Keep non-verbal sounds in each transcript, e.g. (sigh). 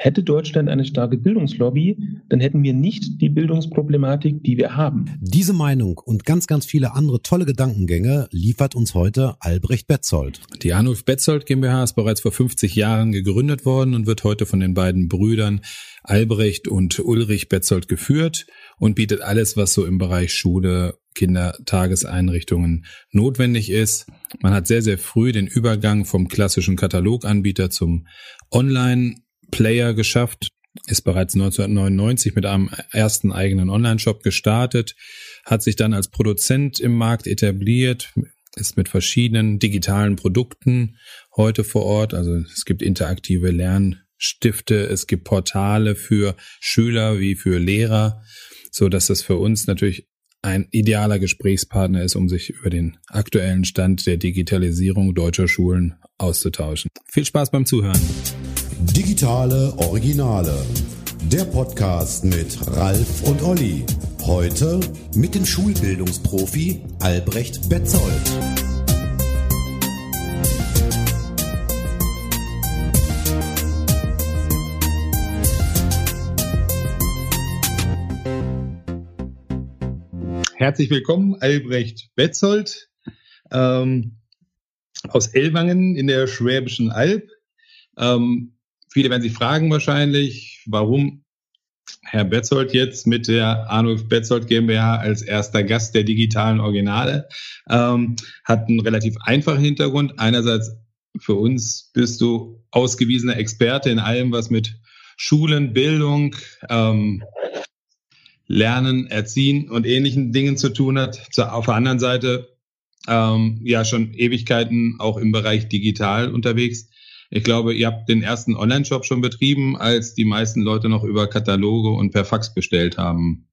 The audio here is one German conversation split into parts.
hätte Deutschland eine starke Bildungslobby, dann hätten wir nicht die Bildungsproblematik, die wir haben. Diese Meinung und ganz, ganz viele andere tolle Gedankengänge liefert uns heute Albrecht Betzold. Die Arnulf Betzold GmbH ist bereits vor 50 Jahren gegründet worden und wird heute von den beiden Brüdern Albrecht und Ulrich Betzold geführt und bietet alles, was so im Bereich Schule, Kindertageseinrichtungen notwendig ist. Man hat sehr, sehr früh den Übergang vom klassischen Kataloganbieter zum Online-Player geschafft, ist bereits 1999 mit einem ersten eigenen Online-Shop gestartet, hat sich dann als Produzent im Markt etabliert, ist mit verschiedenen digitalen Produkten heute vor Ort. Also es gibt interaktive Lernstifte, es gibt Portale für Schüler wie für Lehrer so dass das für uns natürlich ein idealer Gesprächspartner ist, um sich über den aktuellen Stand der Digitalisierung deutscher Schulen auszutauschen. Viel Spaß beim Zuhören. Digitale Originale. Der Podcast mit Ralf und Olli. Heute mit dem Schulbildungsprofi Albrecht Betzold. Herzlich willkommen, Albrecht Betzold ähm, aus Ellwangen in der Schwäbischen Alb. Ähm, viele werden sich fragen wahrscheinlich, warum Herr Betzold jetzt mit der Arnulf Betzold GmbH als erster Gast der digitalen Originale. Ähm, hat einen relativ einfachen Hintergrund. Einerseits für uns bist du ausgewiesener Experte in allem, was mit Schulen, Bildung, ähm, Lernen, Erziehen und ähnlichen Dingen zu tun hat. Auf der anderen Seite ähm, ja schon Ewigkeiten auch im Bereich digital unterwegs. Ich glaube, ihr habt den ersten Online-Shop schon betrieben, als die meisten Leute noch über Kataloge und per Fax bestellt haben.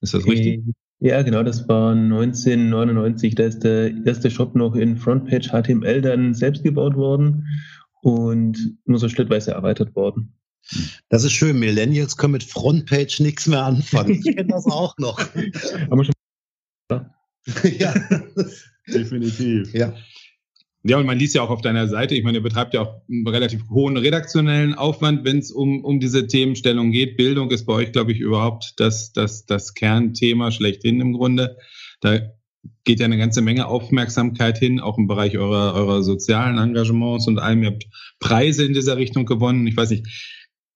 Ist das richtig? Ja, genau, das war 1999. Da ist der erste Shop noch in Frontpage HTML dann selbst gebaut worden und nur so schrittweise erweitert worden. Das ist schön. Millennials können mit Frontpage nichts mehr anfangen. Ich kenne das auch noch. (laughs) Aber schon. (laughs) ja, definitiv. Ja. Ja, und man liest ja auch auf deiner Seite, ich meine, ihr betreibt ja auch einen relativ hohen redaktionellen Aufwand, wenn es um, um diese Themenstellung geht. Bildung ist bei euch, glaube ich, überhaupt das, das, das Kernthema schlechthin im Grunde. Da geht ja eine ganze Menge Aufmerksamkeit hin, auch im Bereich eurer, eurer sozialen Engagements und allem. Ihr habt Preise in dieser Richtung gewonnen. Ich weiß nicht,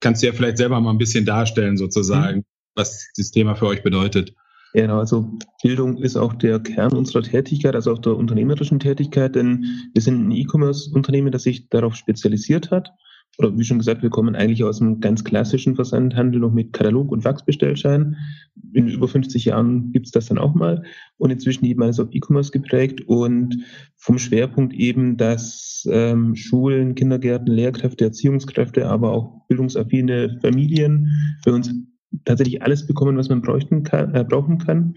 kannst du ja vielleicht selber mal ein bisschen darstellen, sozusagen, mhm. was das Thema für euch bedeutet. Genau, also Bildung ist auch der Kern unserer Tätigkeit, also auch der unternehmerischen Tätigkeit, denn wir sind ein E-Commerce-Unternehmen, das sich darauf spezialisiert hat oder wie schon gesagt, wir kommen eigentlich aus einem ganz klassischen Versandhandel noch mit Katalog und Wachsbestellschein. In über 50 Jahren gibt's das dann auch mal. Und inzwischen eben alles auf E-Commerce geprägt und vom Schwerpunkt eben, dass ähm, Schulen, Kindergärten, Lehrkräfte, Erziehungskräfte, aber auch bildungsaffine Familien für uns tatsächlich alles bekommen, was man kann, äh, brauchen kann.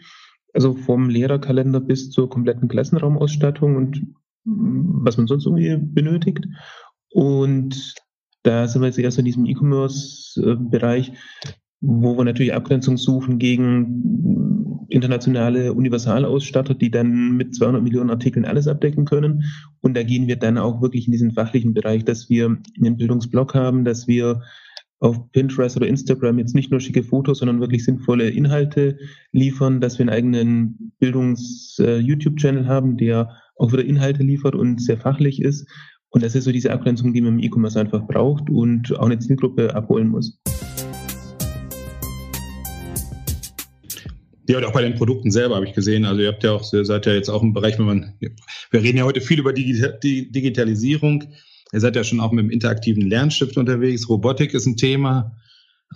Also vom Lehrerkalender bis zur kompletten Klassenraumausstattung und was man sonst irgendwie benötigt. Und da sind wir jetzt erst in diesem E-Commerce-Bereich, wo wir natürlich Abgrenzung suchen gegen internationale Universalausstatter, die dann mit 200 Millionen Artikeln alles abdecken können. Und da gehen wir dann auch wirklich in diesen fachlichen Bereich, dass wir einen Bildungsblog haben, dass wir auf Pinterest oder Instagram jetzt nicht nur schicke Fotos, sondern wirklich sinnvolle Inhalte liefern, dass wir einen eigenen Bildungs-YouTube-Channel äh, haben, der auch wieder Inhalte liefert und sehr fachlich ist und das ist so diese Abgrenzung, die man im E-Commerce einfach braucht und auch eine Zielgruppe abholen muss. Ja, und auch bei den Produkten selber habe ich gesehen. Also ihr habt ja auch, seid ja jetzt auch im Bereich, wenn man, wir reden ja heute viel über Digitalisierung. Ihr seid ja schon auch mit dem interaktiven Lernstift unterwegs. Robotik ist ein Thema.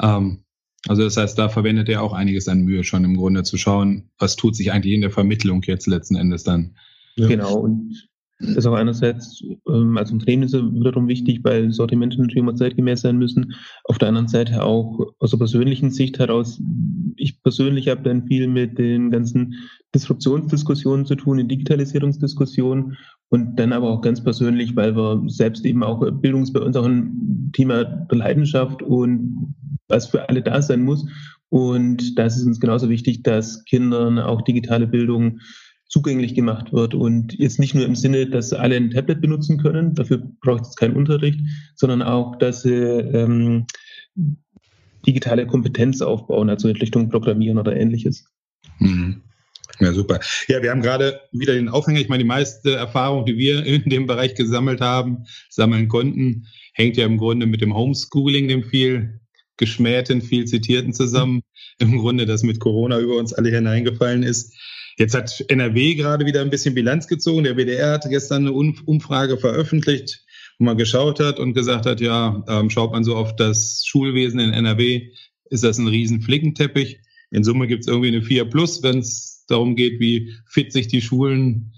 Ähm, also das heißt, da verwendet ihr auch einiges an Mühe schon im Grunde zu schauen, was tut sich eigentlich in der Vermittlung jetzt letzten Endes dann. Ja. Genau. Und das ist auch einerseits ähm, als Unternehmen ist es wiederum wichtig, weil Sortimente natürlich immer zeitgemäß sein müssen. Auf der anderen Seite auch aus der persönlichen Sicht heraus, ich persönlich habe dann viel mit den ganzen Disruptionsdiskussionen zu tun, in Digitalisierungsdiskussionen und dann aber auch ganz persönlich, weil wir selbst eben auch Bildung ist bei uns auch ein Thema der Leidenschaft und was für alle da sein muss. Und da ist uns genauso wichtig, dass Kindern auch digitale Bildung zugänglich gemacht wird und jetzt nicht nur im Sinne, dass alle ein Tablet benutzen können, dafür braucht es keinen Unterricht, sondern auch, dass sie ähm, digitale Kompetenz aufbauen, also in Richtung Programmieren oder ähnliches. Mhm. Ja, super. Ja, wir haben gerade wieder den Aufhänger. Ich meine, die meiste Erfahrung, die wir in dem Bereich gesammelt haben, sammeln konnten, hängt ja im Grunde mit dem Homeschooling, dem viel geschmähten, viel zitierten zusammen. Im Grunde, das mit Corona über uns alle hineingefallen ist. Jetzt hat NRW gerade wieder ein bisschen Bilanz gezogen. Der WDR hat gestern eine Umfrage veröffentlicht, man geschaut hat und gesagt hat, ja, ähm, schaut man so auf das Schulwesen in NRW, ist das ein riesen Flickenteppich. In Summe gibt es irgendwie eine 4 Plus, wenn es darum geht, wie fit sich die Schulen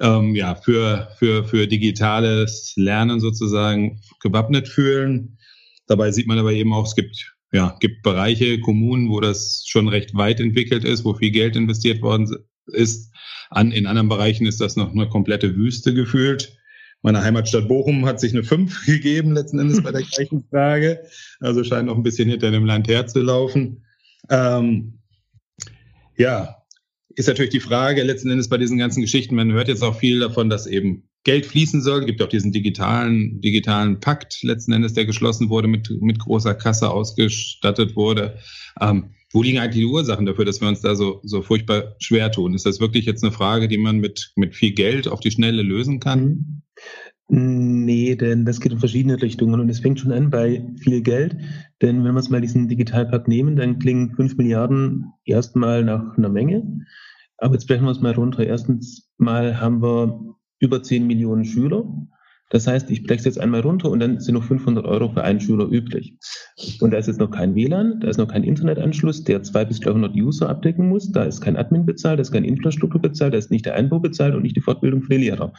ähm, ja, für, für, für digitales Lernen sozusagen gewappnet fühlen. Dabei sieht man aber eben auch, es gibt, ja, gibt Bereiche, Kommunen, wo das schon recht weit entwickelt ist, wo viel Geld investiert worden ist. An, in anderen Bereichen ist das noch eine komplette Wüste gefühlt. Meine Heimatstadt Bochum hat sich eine 5 (laughs) gegeben, letzten Endes bei der (laughs) gleichen Frage. Also scheint noch ein bisschen hinter dem Land herzulaufen. Ähm, ja, ist natürlich die Frage letzten Endes bei diesen ganzen Geschichten, man hört jetzt auch viel davon, dass eben Geld fließen soll. Es gibt auch diesen digitalen, digitalen Pakt letzten Endes, der geschlossen wurde, mit, mit großer Kasse ausgestattet wurde. Ähm, wo liegen eigentlich die Ursachen dafür, dass wir uns da so, so furchtbar schwer tun? Ist das wirklich jetzt eine Frage, die man mit, mit viel Geld auf die Schnelle lösen kann? Nee, denn das geht in verschiedene Richtungen und es fängt schon an bei viel Geld. Denn wenn wir uns mal diesen Digitalpakt nehmen, dann klingen 5 Milliarden erstmal nach einer Menge. Aber jetzt brechen wir es mal runter. Erstens mal haben wir über 10 Millionen Schüler. Das heißt, ich breche es jetzt einmal runter und dann sind noch 500 Euro für einen Schüler übrig. Und da ist jetzt noch kein WLAN, da ist noch kein Internetanschluss, der 200 bis 300 User abdecken muss. Da ist kein Admin bezahlt, da ist keine Infrastruktur bezahlt, da ist nicht der Einbau bezahlt und nicht die Fortbildung für die Lehrer.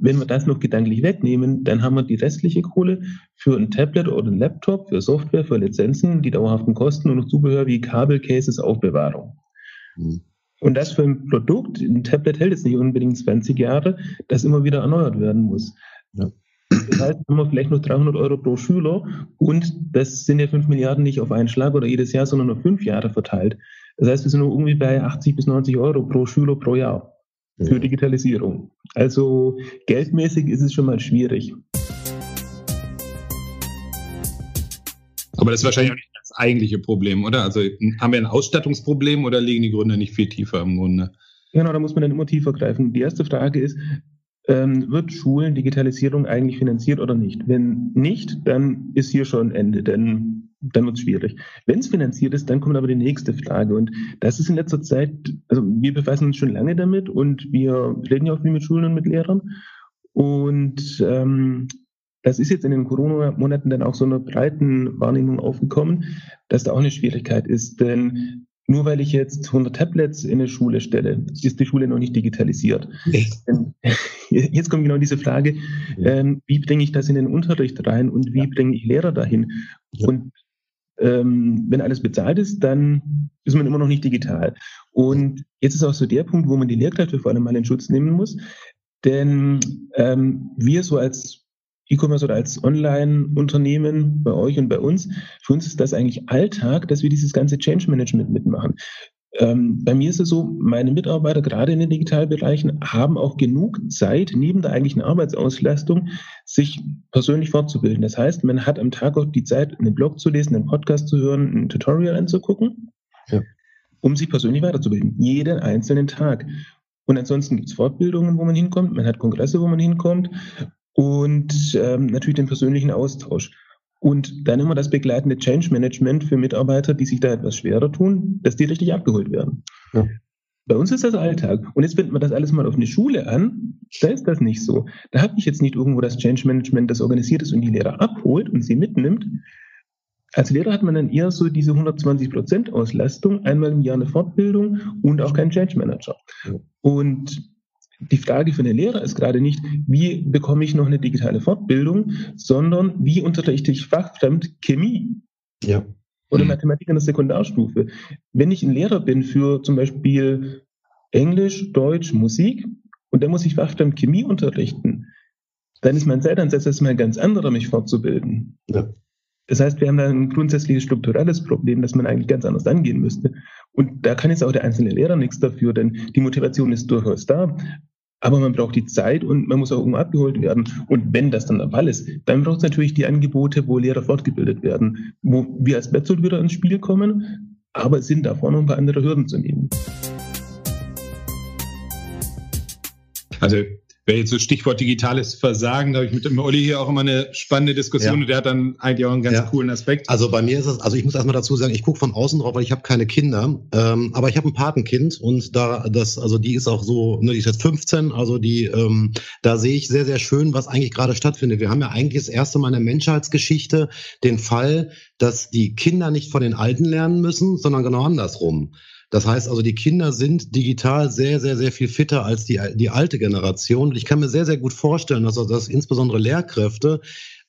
Wenn wir das noch gedanklich wegnehmen, dann haben wir die restliche Kohle für ein Tablet oder ein Laptop, für Software, für Lizenzen, die dauerhaften Kosten und noch Zubehör wie Kabel, Cases, Aufbewahrung. Mhm. Und das für ein Produkt, ein Tablet hält jetzt nicht unbedingt 20 Jahre, das immer wieder erneuert werden muss. Ja. Das heißt, haben wir vielleicht nur 300 Euro pro Schüler und das sind ja 5 Milliarden nicht auf einen Schlag oder jedes Jahr, sondern auf fünf Jahre verteilt. Das heißt, wir sind nur irgendwie bei 80 bis 90 Euro pro Schüler pro Jahr für. Digitalisierung. Also geldmäßig ist es schon mal schwierig. Aber das ist wahrscheinlich auch nicht das eigentliche Problem, oder? Also haben wir ein Ausstattungsproblem oder liegen die Gründe nicht viel tiefer im Grunde? Genau, da muss man dann immer tiefer greifen. Die erste Frage ist, ähm, wird Schulen Digitalisierung eigentlich finanziert oder nicht? Wenn nicht, dann ist hier schon Ende, denn dann wird es schwierig. Wenn es finanziert ist, dann kommt aber die nächste Frage. Und das ist in letzter Zeit, also wir befassen uns schon lange damit und wir reden ja auch viel mit Schulen und mit Lehrern. Und ähm, das ist jetzt in den Corona-Monaten dann auch so einer breiten Wahrnehmung aufgekommen, dass da auch eine Schwierigkeit ist. Denn nur weil ich jetzt 100 Tablets in eine Schule stelle, ist die Schule noch nicht digitalisiert. (laughs) Jetzt kommt genau diese Frage, ähm, wie bringe ich das in den Unterricht rein und wie bringe ich Lehrer dahin? Und ähm, wenn alles bezahlt ist, dann ist man immer noch nicht digital. Und jetzt ist auch so der Punkt, wo man die Lehrkräfte vor allem mal in Schutz nehmen muss. Denn ähm, wir so als E-Commerce oder als Online-Unternehmen bei euch und bei uns, für uns ist das eigentlich Alltag, dass wir dieses ganze Change Management mitmachen. Ähm, bei mir ist es so, meine Mitarbeiter gerade in den Digitalbereichen haben auch genug Zeit, neben der eigentlichen Arbeitsauslastung, sich persönlich fortzubilden. Das heißt, man hat am Tag auch die Zeit, einen Blog zu lesen, einen Podcast zu hören, ein Tutorial anzugucken, ja. um sich persönlich weiterzubilden. Jeden einzelnen Tag. Und ansonsten gibt es Fortbildungen, wo man hinkommt, man hat Kongresse, wo man hinkommt und ähm, natürlich den persönlichen Austausch. Und dann immer das begleitende Change Management für Mitarbeiter, die sich da etwas schwerer tun, dass die richtig abgeholt werden. Ja. Bei uns ist das Alltag. Und jetzt wenden wir das alles mal auf eine Schule an. Da ist das nicht so. Da habe ich jetzt nicht irgendwo das Change Management, das organisiert ist und die Lehrer abholt und sie mitnimmt. Als Lehrer hat man dann eher so diese 120 Prozent Auslastung, einmal im Jahr eine Fortbildung und auch keinen Change Manager. Und die Frage für den Lehrer ist gerade nicht, wie bekomme ich noch eine digitale Fortbildung, sondern wie unterrichte ich fachfremd Chemie? Ja. Oder. Mathematik in der Sekundarstufe. Wenn ich ein Lehrer bin für zum Beispiel Englisch, Deutsch, Musik und dann muss ich fachfremd Chemie unterrichten, dann ist mein Zeitansatz erstmal ein ganz anderer, mich fortzubilden. Ja. Das heißt, wir haben da ein grundsätzliches strukturelles Problem, das man eigentlich ganz anders angehen müsste. Und da kann jetzt auch der einzelne Lehrer nichts dafür, denn die Motivation ist durchaus da. Aber man braucht die Zeit und man muss auch irgendwo abgeholt werden. Und wenn das dann der Fall ist, dann braucht es natürlich die Angebote, wo Lehrer fortgebildet werden, wo wir als Betzold wieder ins Spiel kommen, aber es sind davor noch ein paar andere Hürden zu nehmen. Also wäre jetzt so Stichwort digitales Versagen, da habe ich mit dem Olli hier auch immer eine spannende Diskussion ja. und der hat dann eigentlich auch einen ganz ja. coolen Aspekt. Also bei mir ist es, also ich muss erstmal dazu sagen, ich gucke von außen drauf, weil ich habe keine Kinder, ähm, aber ich habe ein Patenkind und da das, also die ist auch so, ne, die ist jetzt 15, also die, ähm, da sehe ich sehr, sehr schön, was eigentlich gerade stattfindet. Wir haben ja eigentlich das erste Mal in der Menschheitsgeschichte den Fall, dass die Kinder nicht von den Alten lernen müssen, sondern genau andersrum. Das heißt also, die Kinder sind digital sehr, sehr, sehr viel fitter als die, die alte Generation. Und ich kann mir sehr, sehr gut vorstellen, dass, dass insbesondere Lehrkräfte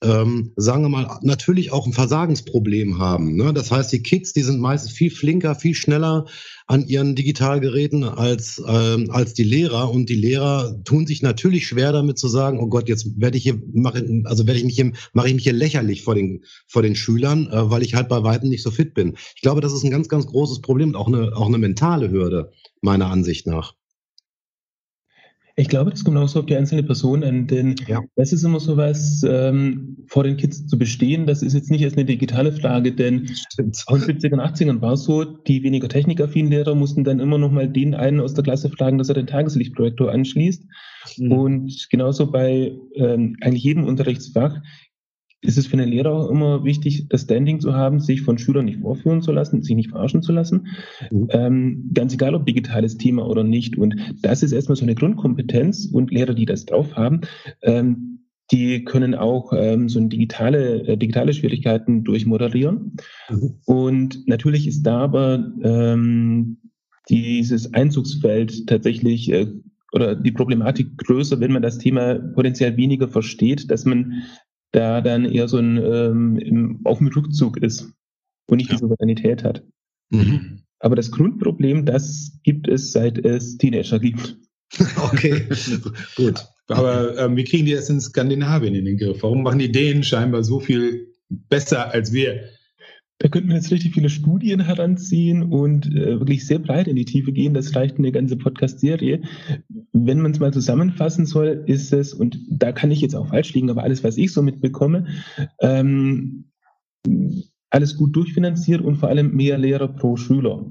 ähm, sagen wir mal, natürlich auch ein Versagensproblem haben. Ne? Das heißt, die Kids, die sind meistens viel flinker, viel schneller an ihren Digitalgeräten als, ähm, als die Lehrer. Und die Lehrer tun sich natürlich schwer damit zu sagen, oh Gott, jetzt werde ich hier, mache, also werde ich mich hier, mache ich mich hier lächerlich vor den, vor den Schülern, äh, weil ich halt bei Weitem nicht so fit bin. Ich glaube, das ist ein ganz, ganz großes Problem und auch eine, auch eine mentale Hürde, meiner Ansicht nach. Ich glaube, das kommt auch so auf die einzelne Person an, denn ja. das ist immer so was, ähm, vor den Kids zu bestehen, das ist jetzt nicht erst eine digitale Frage, denn auch in den 70er und 80ern war es so, die weniger technikaffinen Lehrer mussten dann immer noch mal den einen aus der Klasse fragen, dass er den Tageslichtprojektor anschließt. Mhm. Und genauso bei ähm, eigentlich jedem Unterrichtsfach ist es für einen Lehrer auch immer wichtig, das Standing zu haben, sich von Schülern nicht vorführen zu lassen, sich nicht verarschen zu lassen. Mhm. Ähm, ganz egal, ob digitales Thema oder nicht. Und das ist erstmal so eine Grundkompetenz und Lehrer, die das drauf haben, ähm, die können auch ähm, so digitale, äh, digitale Schwierigkeiten durchmoderieren. Mhm. Und natürlich ist da aber ähm, dieses Einzugsfeld tatsächlich äh, oder die Problematik größer, wenn man das Thema potenziell weniger versteht, dass man da dann eher so ein ähm, im, auf dem Rückzug ist und nicht ja. die Souveränität hat. Mhm. Aber das Grundproblem, das gibt es, seit es Teenager gibt. (laughs) Okay, gut. Aber ähm, wie kriegen die das in Skandinavien in den Griff? Warum machen die Dänen scheinbar so viel besser als wir? Da könnten wir jetzt richtig viele Studien heranziehen und äh, wirklich sehr breit in die Tiefe gehen. Das reicht eine ganze Podcast-Serie. Wenn man es mal zusammenfassen soll, ist es, und da kann ich jetzt auch falsch liegen, aber alles, was ich so mitbekomme, ähm, alles gut durchfinanziert und vor allem mehr Lehrer pro Schüler.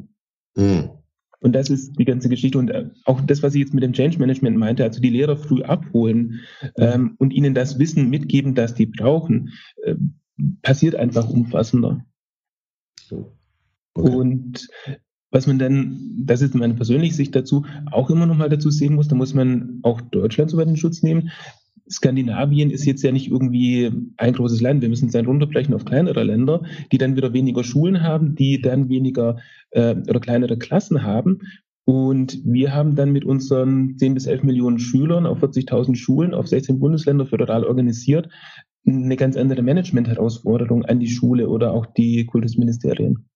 Mhm. Und das ist die ganze Geschichte. Und äh, auch das, was ich jetzt mit dem Change Management meinte, also die Lehrer früh abholen ähm, und ihnen das Wissen mitgeben, das die brauchen, äh, passiert einfach umfassender. Okay. Und was man dann, das ist meine persönliche Sicht dazu, auch immer noch mal dazu sehen muss, da muss man auch Deutschland so weit in Schutz nehmen. Skandinavien ist jetzt ja nicht irgendwie ein großes Land. Wir müssen es dann runterbrechen auf kleinere Länder, die dann wieder weniger Schulen haben, die dann weniger äh, oder kleinere Klassen haben. Und wir haben dann mit unseren 10 bis 11 Millionen Schülern auf 40.000 Schulen auf 16 Bundesländer föderal organisiert eine ganz andere Management-Herausforderung an die Schule oder auch die Kultusministerien.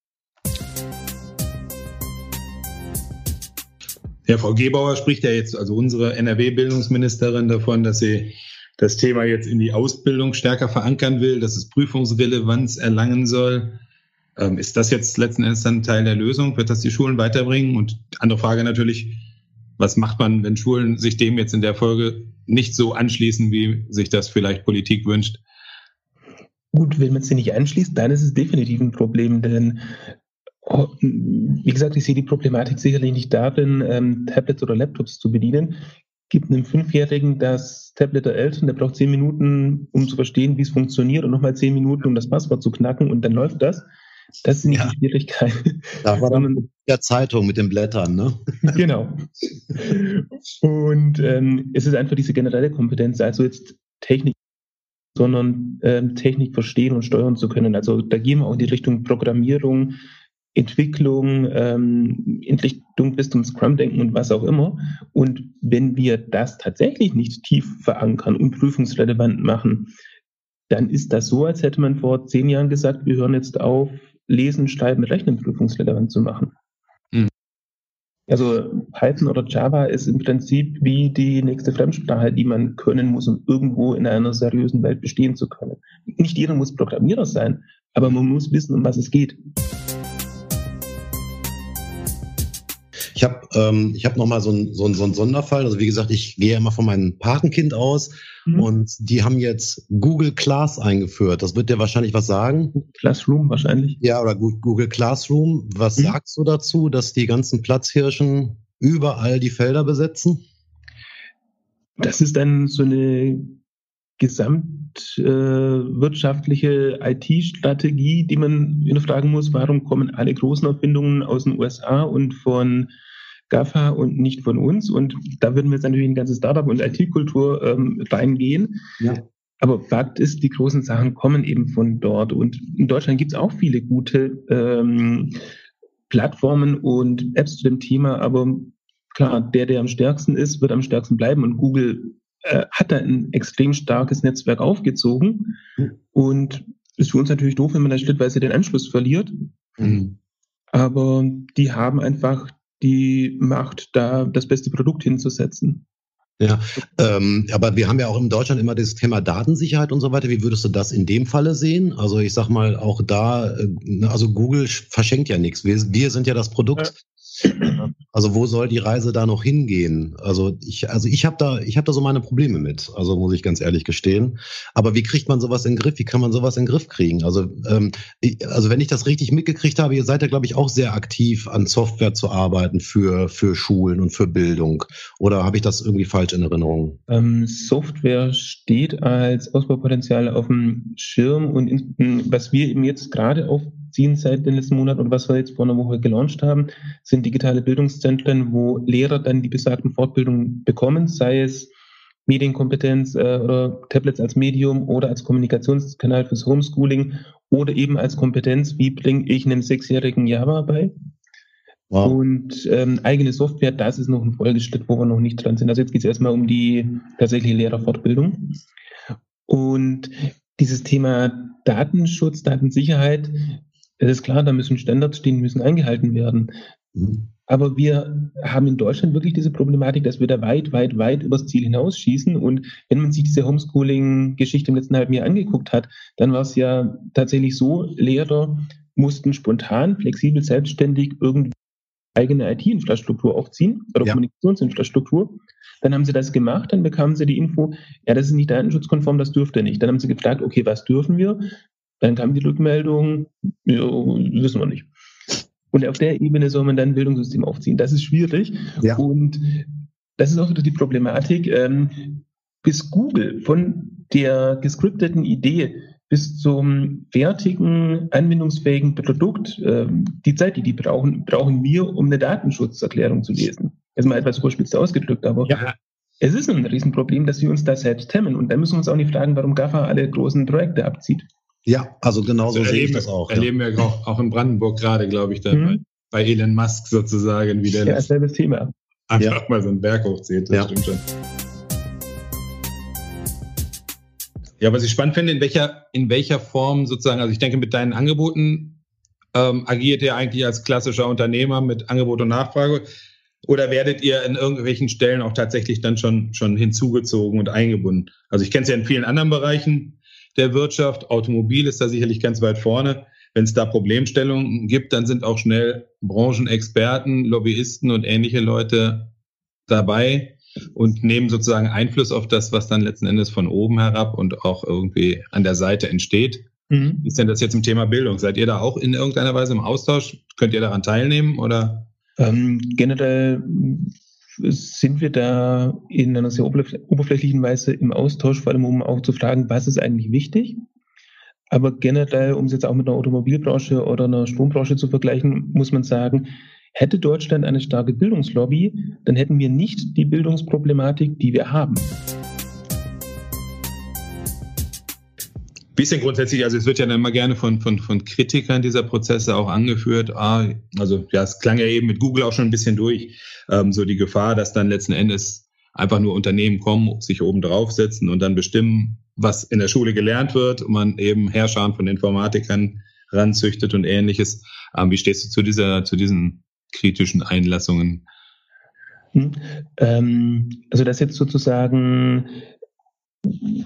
Ja, Frau Gebauer spricht ja jetzt, also unsere NRW-Bildungsministerin davon, dass sie das Thema jetzt in die Ausbildung stärker verankern will, dass es Prüfungsrelevanz erlangen soll. Ähm, ist das jetzt letzten Endes dann Teil der Lösung? Wird das die Schulen weiterbringen? Und andere Frage natürlich, was macht man, wenn Schulen sich dem jetzt in der Folge nicht so anschließen, wie sich das vielleicht Politik wünscht? Gut, wenn man sie nicht anschließt, dann ist es definitiv ein Problem, denn oh, wie gesagt, ich sehe die Problematik sicherlich nicht darin, ähm, Tablets oder Laptops zu bedienen. Gibt einem Fünfjährigen das Tablet der Eltern, der braucht zehn Minuten, um zu verstehen, wie es funktioniert, und nochmal zehn Minuten, um das Passwort zu knacken, und dann läuft das. Das ist nicht ja. die Schwierigkeit. Da war dann mit der Zeitung mit den Blättern, ne? (laughs) Genau. Und ähm, es ist einfach diese generelle Kompetenz, also jetzt Technik, sondern ähm, Technik verstehen und steuern zu können. Also da gehen wir auch in die Richtung Programmierung, Entwicklung, ähm, in Richtung bis zum Scrum-Denken und was auch immer. Und wenn wir das tatsächlich nicht tief verankern und prüfungsrelevant machen, dann ist das so, als hätte man vor zehn Jahren gesagt, wir hören jetzt auf, Lesen, Schreiben, Rechnen prüfungsrelevant zu machen. Mhm. Also Python oder Java ist im Prinzip wie die nächste Fremdsprache, die man können muss, um irgendwo in einer seriösen Welt bestehen zu können. Nicht jeder muss Programmierer sein, aber man muss wissen, um was es geht. Ähm, ich habe nochmal so ein, so, so ein Sonderfall. Also wie gesagt, ich gehe immer von meinem Patenkind aus mhm. und die haben jetzt Google Class eingeführt. Das wird dir wahrscheinlich was sagen. Classroom wahrscheinlich. Ja, oder Google Classroom. Was mhm. sagst du dazu, dass die ganzen Platzhirschen überall die Felder besetzen? Das ist dann so eine gesamtwirtschaftliche äh, IT-Strategie, die man hinterfragen muss. Warum kommen alle großen Erfindungen aus den USA und von GAFA und nicht von uns? Und da würden wir jetzt natürlich in ganze Startup- und IT-Kultur ähm, reingehen. Ja. Aber Fakt ist, die großen Sachen kommen eben von dort. Und in Deutschland gibt es auch viele gute ähm, Plattformen und Apps zu dem Thema. Aber klar, der, der am stärksten ist, wird am stärksten bleiben. Und Google äh, hat da ein extrem starkes Netzwerk aufgezogen. Mhm. Und ist für uns natürlich doof, wenn man da schrittweise den Anschluss verliert. Mhm. Aber die haben einfach die Macht, da das beste Produkt hinzusetzen. Ja, ähm, aber wir haben ja auch in Deutschland immer das Thema Datensicherheit und so weiter. Wie würdest du das in dem Falle sehen? Also ich sag mal, auch da, äh, also Google verschenkt ja nichts. Wir, wir sind ja das Produkt. Also wo soll die Reise da noch hingehen? Also ich, also ich habe da, ich habe da so meine Probleme mit. Also muss ich ganz ehrlich gestehen. Aber wie kriegt man sowas in den Griff? Wie kann man sowas in den Griff kriegen? Also, ähm, ich, also wenn ich das richtig mitgekriegt habe, ihr seid ja, glaube ich, auch sehr aktiv an Software zu arbeiten für für Schulen und für Bildung. Oder habe ich das irgendwie falsch in Erinnerung? Ähm, Software steht als Ausbaupotenzial auf dem Schirm und in, was wir eben jetzt gerade auf ziehen seit den letzten Monaten und was wir jetzt vor einer Woche gelauncht haben, sind digitale Bildungszentren, wo Lehrer dann die besagten Fortbildungen bekommen, sei es Medienkompetenz äh, oder Tablets als Medium oder als Kommunikationskanal fürs Homeschooling oder eben als Kompetenz, wie bringe ich einem sechsjährigen Java bei. Wow. Und ähm, eigene Software, das ist noch ein Folgeschritt, wo wir noch nicht dran sind. Also jetzt geht es erstmal um die tatsächliche Lehrerfortbildung. Und dieses Thema Datenschutz, Datensicherheit, es ist klar, da müssen Standards stehen, müssen eingehalten werden. Mhm. Aber wir haben in Deutschland wirklich diese Problematik, dass wir da weit, weit, weit übers Ziel hinausschießen. Und wenn man sich diese Homeschooling-Geschichte im letzten halben Jahr angeguckt hat, dann war es ja tatsächlich so, Lehrer mussten spontan, flexibel, selbstständig irgendwie eigene IT-Infrastruktur aufziehen oder ja. Kommunikationsinfrastruktur. Dann haben sie das gemacht, dann bekamen sie die Info, ja, das ist nicht datenschutzkonform, das dürfte nicht. Dann haben sie gefragt, okay, was dürfen wir? Dann kam die Rückmeldung, ja, wissen wir nicht. Und auf der Ebene soll man dann ein Bildungssystem aufziehen. Das ist schwierig. Ja. Und das ist auch wieder die Problematik. Ähm, bis Google von der gescripteten Idee bis zum fertigen, anwendungsfähigen Produkt, ähm, die Zeit, die die brauchen, brauchen wir, um eine Datenschutzerklärung zu lesen. Das ist mal etwas überspitzt ausgedrückt, aber ja. es ist ein Riesenproblem, dass wir uns da selbst hemmen. Und dann müssen wir uns auch nicht fragen, warum GAFA alle großen Projekte abzieht. Ja, also genau so sehe ich das auch. Erleben ja. wir auch, auch in Brandenburg gerade, glaube ich, dann mhm. bei Elon Musk sozusagen wieder. Ja, selbes Thema. Einfach ja. mal so einen Berg hochzieht, das ja. stimmt schon. Ja, was ich spannend finde, in welcher, in welcher Form sozusagen, also ich denke, mit deinen Angeboten ähm, agiert ihr eigentlich als klassischer Unternehmer mit Angebot und Nachfrage oder werdet ihr in irgendwelchen Stellen auch tatsächlich dann schon, schon hinzugezogen und eingebunden? Also ich kenne es ja in vielen anderen Bereichen, der Wirtschaft. Automobil ist da sicherlich ganz weit vorne. Wenn es da Problemstellungen gibt, dann sind auch schnell Branchenexperten, Lobbyisten und ähnliche Leute dabei und nehmen sozusagen Einfluss auf das, was dann letzten Endes von oben herab und auch irgendwie an der Seite entsteht. Mhm. Wie ist denn das jetzt im Thema Bildung? Seid ihr da auch in irgendeiner Weise im Austausch? Könnt ihr daran teilnehmen oder? Ähm, generell sind wir da in einer sehr oberflächlichen Weise im Austausch, vor allem um auch zu fragen, was ist eigentlich wichtig. Aber generell, um es jetzt auch mit einer Automobilbranche oder einer Strombranche zu vergleichen, muss man sagen, hätte Deutschland eine starke Bildungslobby, dann hätten wir nicht die Bildungsproblematik, die wir haben. Bisschen grundsätzlich, also es wird ja dann immer gerne von, von, von Kritikern dieser Prozesse auch angeführt. Ah, also ja, es klang ja eben mit Google auch schon ein bisschen durch, ähm, so die Gefahr, dass dann letzten Endes einfach nur Unternehmen kommen, sich oben draufsetzen und dann bestimmen, was in der Schule gelernt wird und man eben Herrscher von Informatikern ranzüchtet und ähnliches. Ähm, wie stehst du zu dieser, zu diesen kritischen Einlassungen? Hm, ähm, also das jetzt sozusagen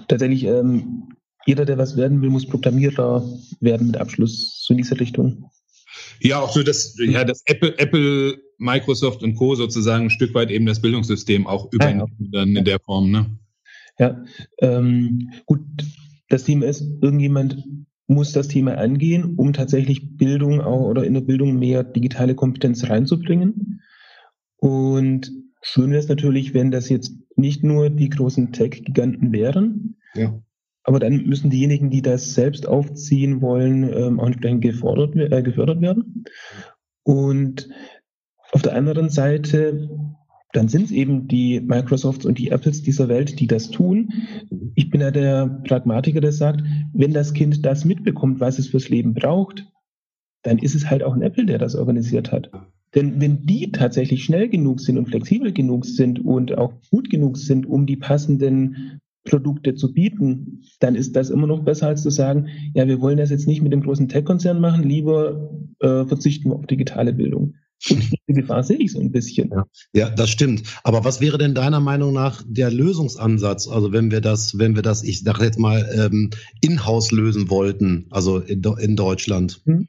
tatsächlich ähm, jeder, der was werden will, muss Programmierer werden mit Abschluss, so in dieser Richtung. Ja, auch so, dass, ja, dass Apple, Apple Microsoft und Co. sozusagen ein Stück weit eben das Bildungssystem auch übernehmen, ja, dann in der Form, ne? Ja, ähm, gut, das Thema ist, irgendjemand muss das Thema angehen, um tatsächlich Bildung auch, oder in der Bildung mehr digitale Kompetenz reinzubringen. Und schön wäre es natürlich, wenn das jetzt nicht nur die großen Tech-Giganten wären, ja. Aber dann müssen diejenigen, die das selbst aufziehen wollen, ähm, auch entsprechend gefordert, äh, gefördert werden. Und auf der anderen Seite dann sind es eben die Microsofts und die Apples dieser Welt, die das tun. Ich bin ja der Pragmatiker, der sagt, wenn das Kind das mitbekommt, was es fürs Leben braucht, dann ist es halt auch ein Apple, der das organisiert hat. Denn wenn die tatsächlich schnell genug sind und flexibel genug sind und auch gut genug sind, um die passenden Produkte zu bieten, dann ist das immer noch besser als zu sagen, ja, wir wollen das jetzt nicht mit dem großen Tech-Konzern machen, lieber äh, verzichten wir auf digitale Bildung. Und die Gefahr sehe ich so ein bisschen. Ja. ja, das stimmt. Aber was wäre denn deiner Meinung nach der Lösungsansatz? Also wenn wir das, wenn wir das, ich sage jetzt mal, ähm, in-house lösen wollten, also in, in Deutschland. Hm.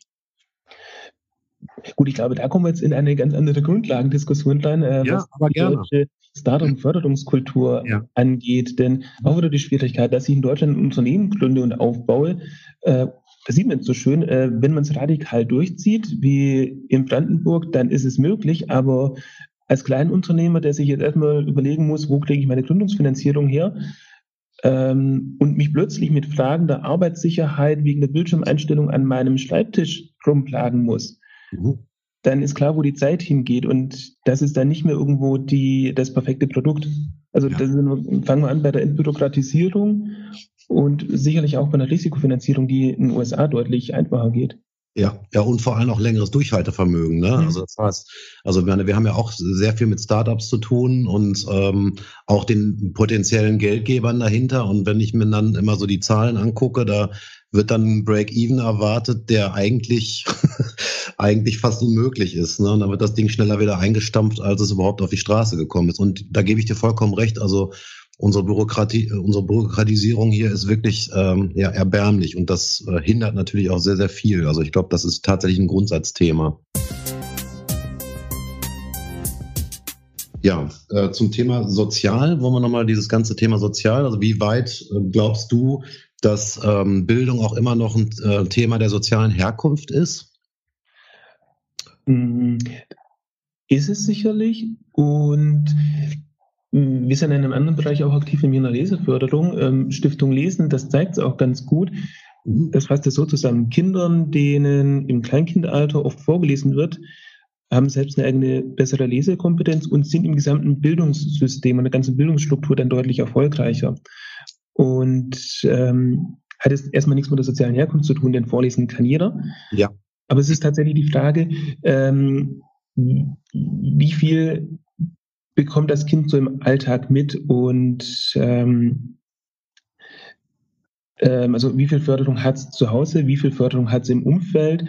Gut, ich glaube, da kommen wir jetzt in eine ganz andere Grundlagendiskussion rein, äh, ja, aber gerne. deutsche Start-up-Förderungskultur ja. angeht. Denn auch wieder die Schwierigkeit, dass ich in Deutschland ein Unternehmen gründe und aufbaue, äh, das sieht man so schön, äh, wenn man es radikal durchzieht, wie in Brandenburg, dann ist es möglich, aber als Kleinunternehmer, der sich jetzt erstmal überlegen muss, wo kriege ich meine Gründungsfinanzierung her, ähm, und mich plötzlich mit Fragen der Arbeitssicherheit wegen der Bildschirmeinstellung an meinem Schreibtisch rumplagen muss, mhm. Dann ist klar, wo die Zeit hingeht und das ist dann nicht mehr irgendwo die, das perfekte Produkt. Also ja. ist, fangen wir an bei der Entbürokratisierung und sicherlich auch bei einer Risikofinanzierung, die in den USA deutlich einfacher geht. Ja, ja, und vor allem auch längeres Durchhaltevermögen. Ne? Mhm. Also das heißt, also wir, wir haben ja auch sehr viel mit Startups zu tun und ähm, auch den potenziellen Geldgebern dahinter. Und wenn ich mir dann immer so die Zahlen angucke, da wird dann ein Break-Even erwartet, der eigentlich (laughs) eigentlich fast unmöglich ist. Ne? Und dann wird das Ding schneller wieder eingestampft, als es überhaupt auf die Straße gekommen ist. Und da gebe ich dir vollkommen recht. Also unsere Bürokratie, unsere Bürokratisierung hier ist wirklich ähm, ja, erbärmlich und das äh, hindert natürlich auch sehr, sehr viel. Also ich glaube, das ist tatsächlich ein Grundsatzthema. Ja, äh, zum Thema Sozial wollen wir nochmal dieses ganze Thema Sozial. Also wie weit äh, glaubst du, dass ähm, Bildung auch immer noch ein äh, Thema der sozialen Herkunft ist? Mm, ist es sicherlich. Und wir sind in einem anderen Bereich auch aktiv in der Leseförderung. Ähm, Stiftung Lesen, das zeigt es auch ganz gut. Das fasst es so zusammen. Kindern, denen im Kleinkindalter oft vorgelesen wird, haben selbst eine eigene bessere Lesekompetenz und sind im gesamten Bildungssystem und der ganzen Bildungsstruktur dann deutlich erfolgreicher. Und ähm, hat es erstmal nichts mit der sozialen Herkunft zu tun, denn vorlesen kann jeder. Ja. Aber es ist tatsächlich die Frage, ähm, wie viel bekommt das Kind so im Alltag mit und ähm, ähm, also wie viel Förderung hat es zu Hause, wie viel Förderung hat es im Umfeld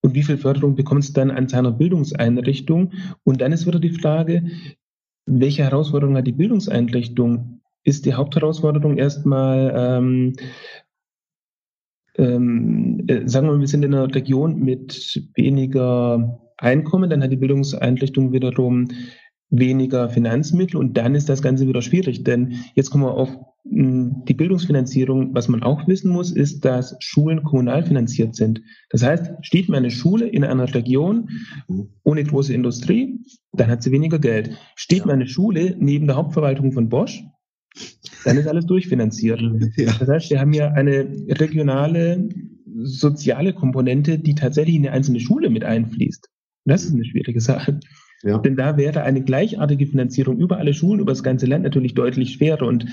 und wie viel Förderung bekommt es dann an seiner Bildungseinrichtung. Und dann ist wieder die Frage, welche Herausforderung hat die Bildungseinrichtung? Ist die Hauptherausforderung erstmal, ähm, ähm, äh, sagen wir mal, wir sind in einer Region mit weniger Einkommen, dann hat die Bildungseinrichtung wiederum weniger Finanzmittel und dann ist das Ganze wieder schwierig, denn jetzt kommen wir auf hm, die Bildungsfinanzierung. Was man auch wissen muss, ist, dass Schulen kommunal finanziert sind. Das heißt, steht meine Schule in einer Region ohne große Industrie, dann hat sie weniger Geld. Steht meine Schule neben der Hauptverwaltung von Bosch, dann ist alles durchfinanziert. (laughs) Das heißt, wir haben ja eine regionale soziale Komponente, die tatsächlich in eine einzelne Schule mit einfließt. Das ist eine schwierige Sache. Ja. Denn da wäre eine gleichartige Finanzierung über alle Schulen, über das ganze Land natürlich deutlich schwerer. Und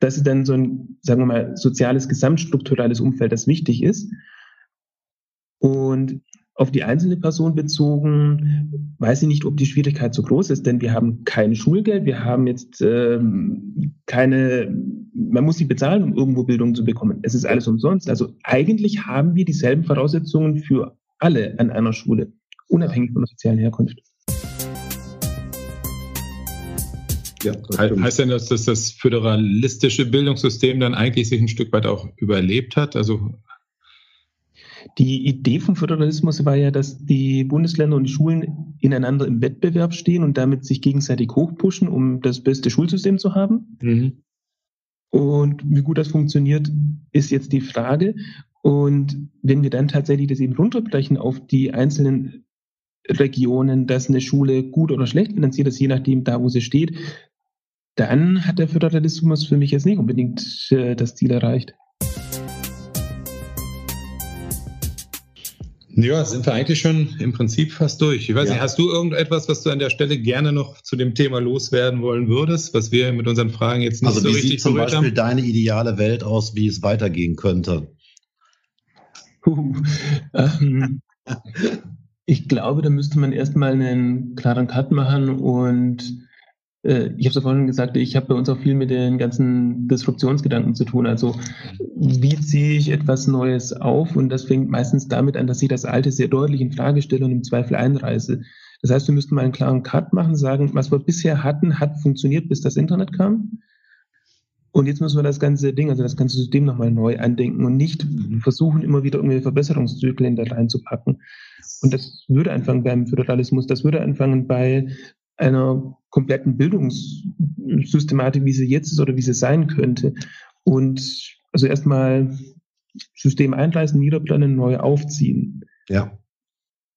das ist dann so ein, sagen wir mal, soziales, gesamtstrukturelles Umfeld, das wichtig ist. Und auf die einzelne Person bezogen, weiß ich nicht, ob die Schwierigkeit so groß ist, denn wir haben kein Schulgeld, wir haben jetzt ähm, keine, man muss sie bezahlen, um irgendwo Bildung zu bekommen. Es ist alles umsonst. Also eigentlich haben wir dieselben Voraussetzungen für alle an einer Schule, unabhängig von der sozialen Herkunft. Ja, heißt denn, dass das, das föderalistische Bildungssystem dann eigentlich sich ein Stück weit auch überlebt hat? Also Die Idee vom Föderalismus war ja, dass die Bundesländer und die Schulen ineinander im Wettbewerb stehen und damit sich gegenseitig hochpushen, um das beste Schulsystem zu haben. Mhm. Und wie gut das funktioniert, ist jetzt die Frage. Und wenn wir dann tatsächlich das eben runterbrechen auf die einzelnen Regionen, dass eine Schule gut oder schlecht finanziert ist, je nachdem da, wo sie steht, dann hat der Föderalismus für mich jetzt nicht unbedingt äh, das Ziel erreicht. Ja, sind wir eigentlich schon im Prinzip fast durch. Ich weiß ja. nicht, hast du irgendetwas, was du an der Stelle gerne noch zu dem Thema loswerden wollen würdest, was wir mit unseren Fragen jetzt nicht also so richtig sieht zum Beispiel haben? deine ideale Welt aus, wie es weitergehen könnte? Uh, ähm, ich glaube, da müsste man erstmal einen klaren Cut machen und ich habe es ja vorhin gesagt, ich habe bei uns auch viel mit den ganzen Disruptionsgedanken zu tun. Also wie ziehe ich etwas Neues auf? Und das fängt meistens damit an, dass ich das Alte sehr deutlich in Frage stelle und im Zweifel einreiße. Das heißt, wir müssten mal einen klaren Cut machen, sagen, was wir bisher hatten, hat funktioniert, bis das Internet kam. Und jetzt müssen wir das ganze Ding, also das ganze System nochmal neu andenken und nicht versuchen, immer wieder irgendwelche Verbesserungszyklen da reinzupacken. Und das würde anfangen beim Föderalismus, das würde anfangen bei einer kompletten Bildungssystematik, wie sie jetzt ist oder wie sie sein könnte. Und also erstmal System einreißen, niederplanen, neu aufziehen. Ja.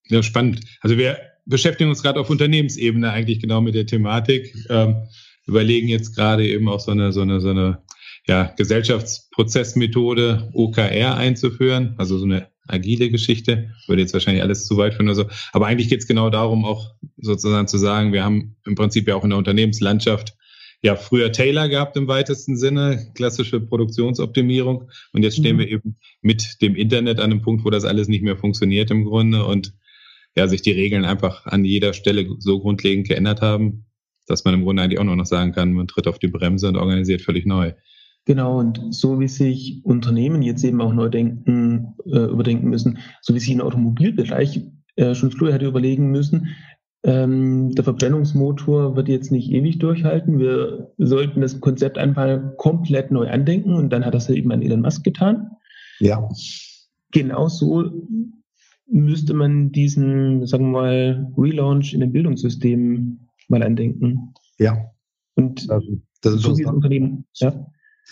Ja, spannend. Also wir beschäftigen uns gerade auf Unternehmensebene eigentlich genau mit der Thematik. Ähm, überlegen jetzt gerade eben auch so eine, so eine, so eine ja, Gesellschaftsprozessmethode OKR einzuführen, also so eine agile Geschichte. Würde jetzt wahrscheinlich alles zu weit führen oder so. Aber eigentlich geht es genau darum, auch sozusagen zu sagen, wir haben im Prinzip ja auch in der Unternehmenslandschaft ja früher Taylor gehabt im weitesten Sinne, klassische Produktionsoptimierung. Und jetzt stehen mhm. wir eben mit dem Internet an einem Punkt, wo das alles nicht mehr funktioniert im Grunde und ja, sich die Regeln einfach an jeder Stelle so grundlegend geändert haben, dass man im Grunde eigentlich auch noch sagen kann, man tritt auf die Bremse und organisiert völlig neu. Genau, und so wie sich Unternehmen jetzt eben auch neu denken, äh, überdenken müssen, so wie sich im Automobilbereich äh, schon früher hätte überlegen müssen, ähm, der Verbrennungsmotor wird jetzt nicht ewig durchhalten. Wir sollten das Konzept einfach komplett neu andenken und dann hat das ja eben an Elon Musk getan. Ja. Genauso müsste man diesen, sagen wir mal, Relaunch in dem Bildungssystem mal andenken. Ja. Und das, das ist so wie das Unternehmen, ja.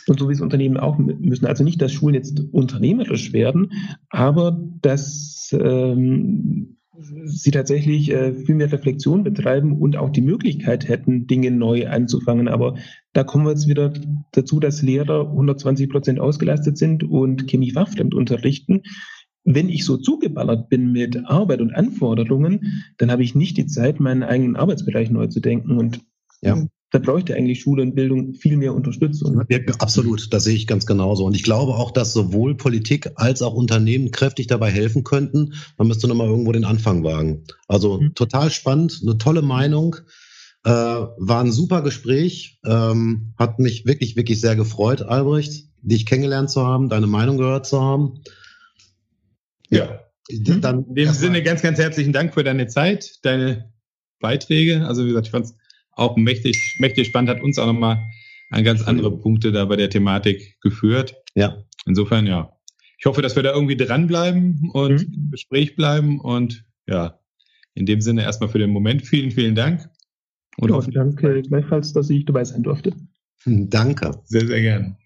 Und so wie es Unternehmen auch müssen. Also nicht, dass Schulen jetzt unternehmerisch werden, aber dass ähm, sie tatsächlich äh, viel mehr Reflexion betreiben und auch die Möglichkeit hätten, Dinge neu anzufangen. Aber da kommen wir jetzt wieder dazu, dass Lehrer 120 Prozent ausgelastet sind und Chemie fachfremd unterrichten. Wenn ich so zugeballert bin mit Arbeit und Anforderungen, dann habe ich nicht die Zeit, meinen eigenen Arbeitsbereich neu zu denken. Und ja da bräuchte eigentlich Schule und Bildung viel mehr Unterstützung. Ja, absolut, das sehe ich ganz genauso. Und ich glaube auch, dass sowohl Politik als auch Unternehmen kräftig dabei helfen könnten. Man müsste nochmal irgendwo den Anfang wagen. Also mhm. total spannend, eine tolle Meinung. Äh, war ein super Gespräch. Ähm, hat mich wirklich, wirklich sehr gefreut, Albrecht, dich kennengelernt zu haben, deine Meinung gehört zu haben. Ja. ja. Dann In dem Sinne ganz, ganz herzlichen Dank für deine Zeit, deine Beiträge. Also wie gesagt, ich fand es auch mächtig, mächtig spannend, hat uns auch nochmal an ganz andere Punkte da bei der Thematik geführt. Ja. Insofern, ja. Ich hoffe, dass wir da irgendwie dranbleiben und mhm. im Gespräch bleiben und ja, in dem Sinne erstmal für den Moment vielen, vielen Dank. Und ja, danke gleichfalls, dass ich dabei sein durfte. (laughs) Danke. Sehr, sehr gern.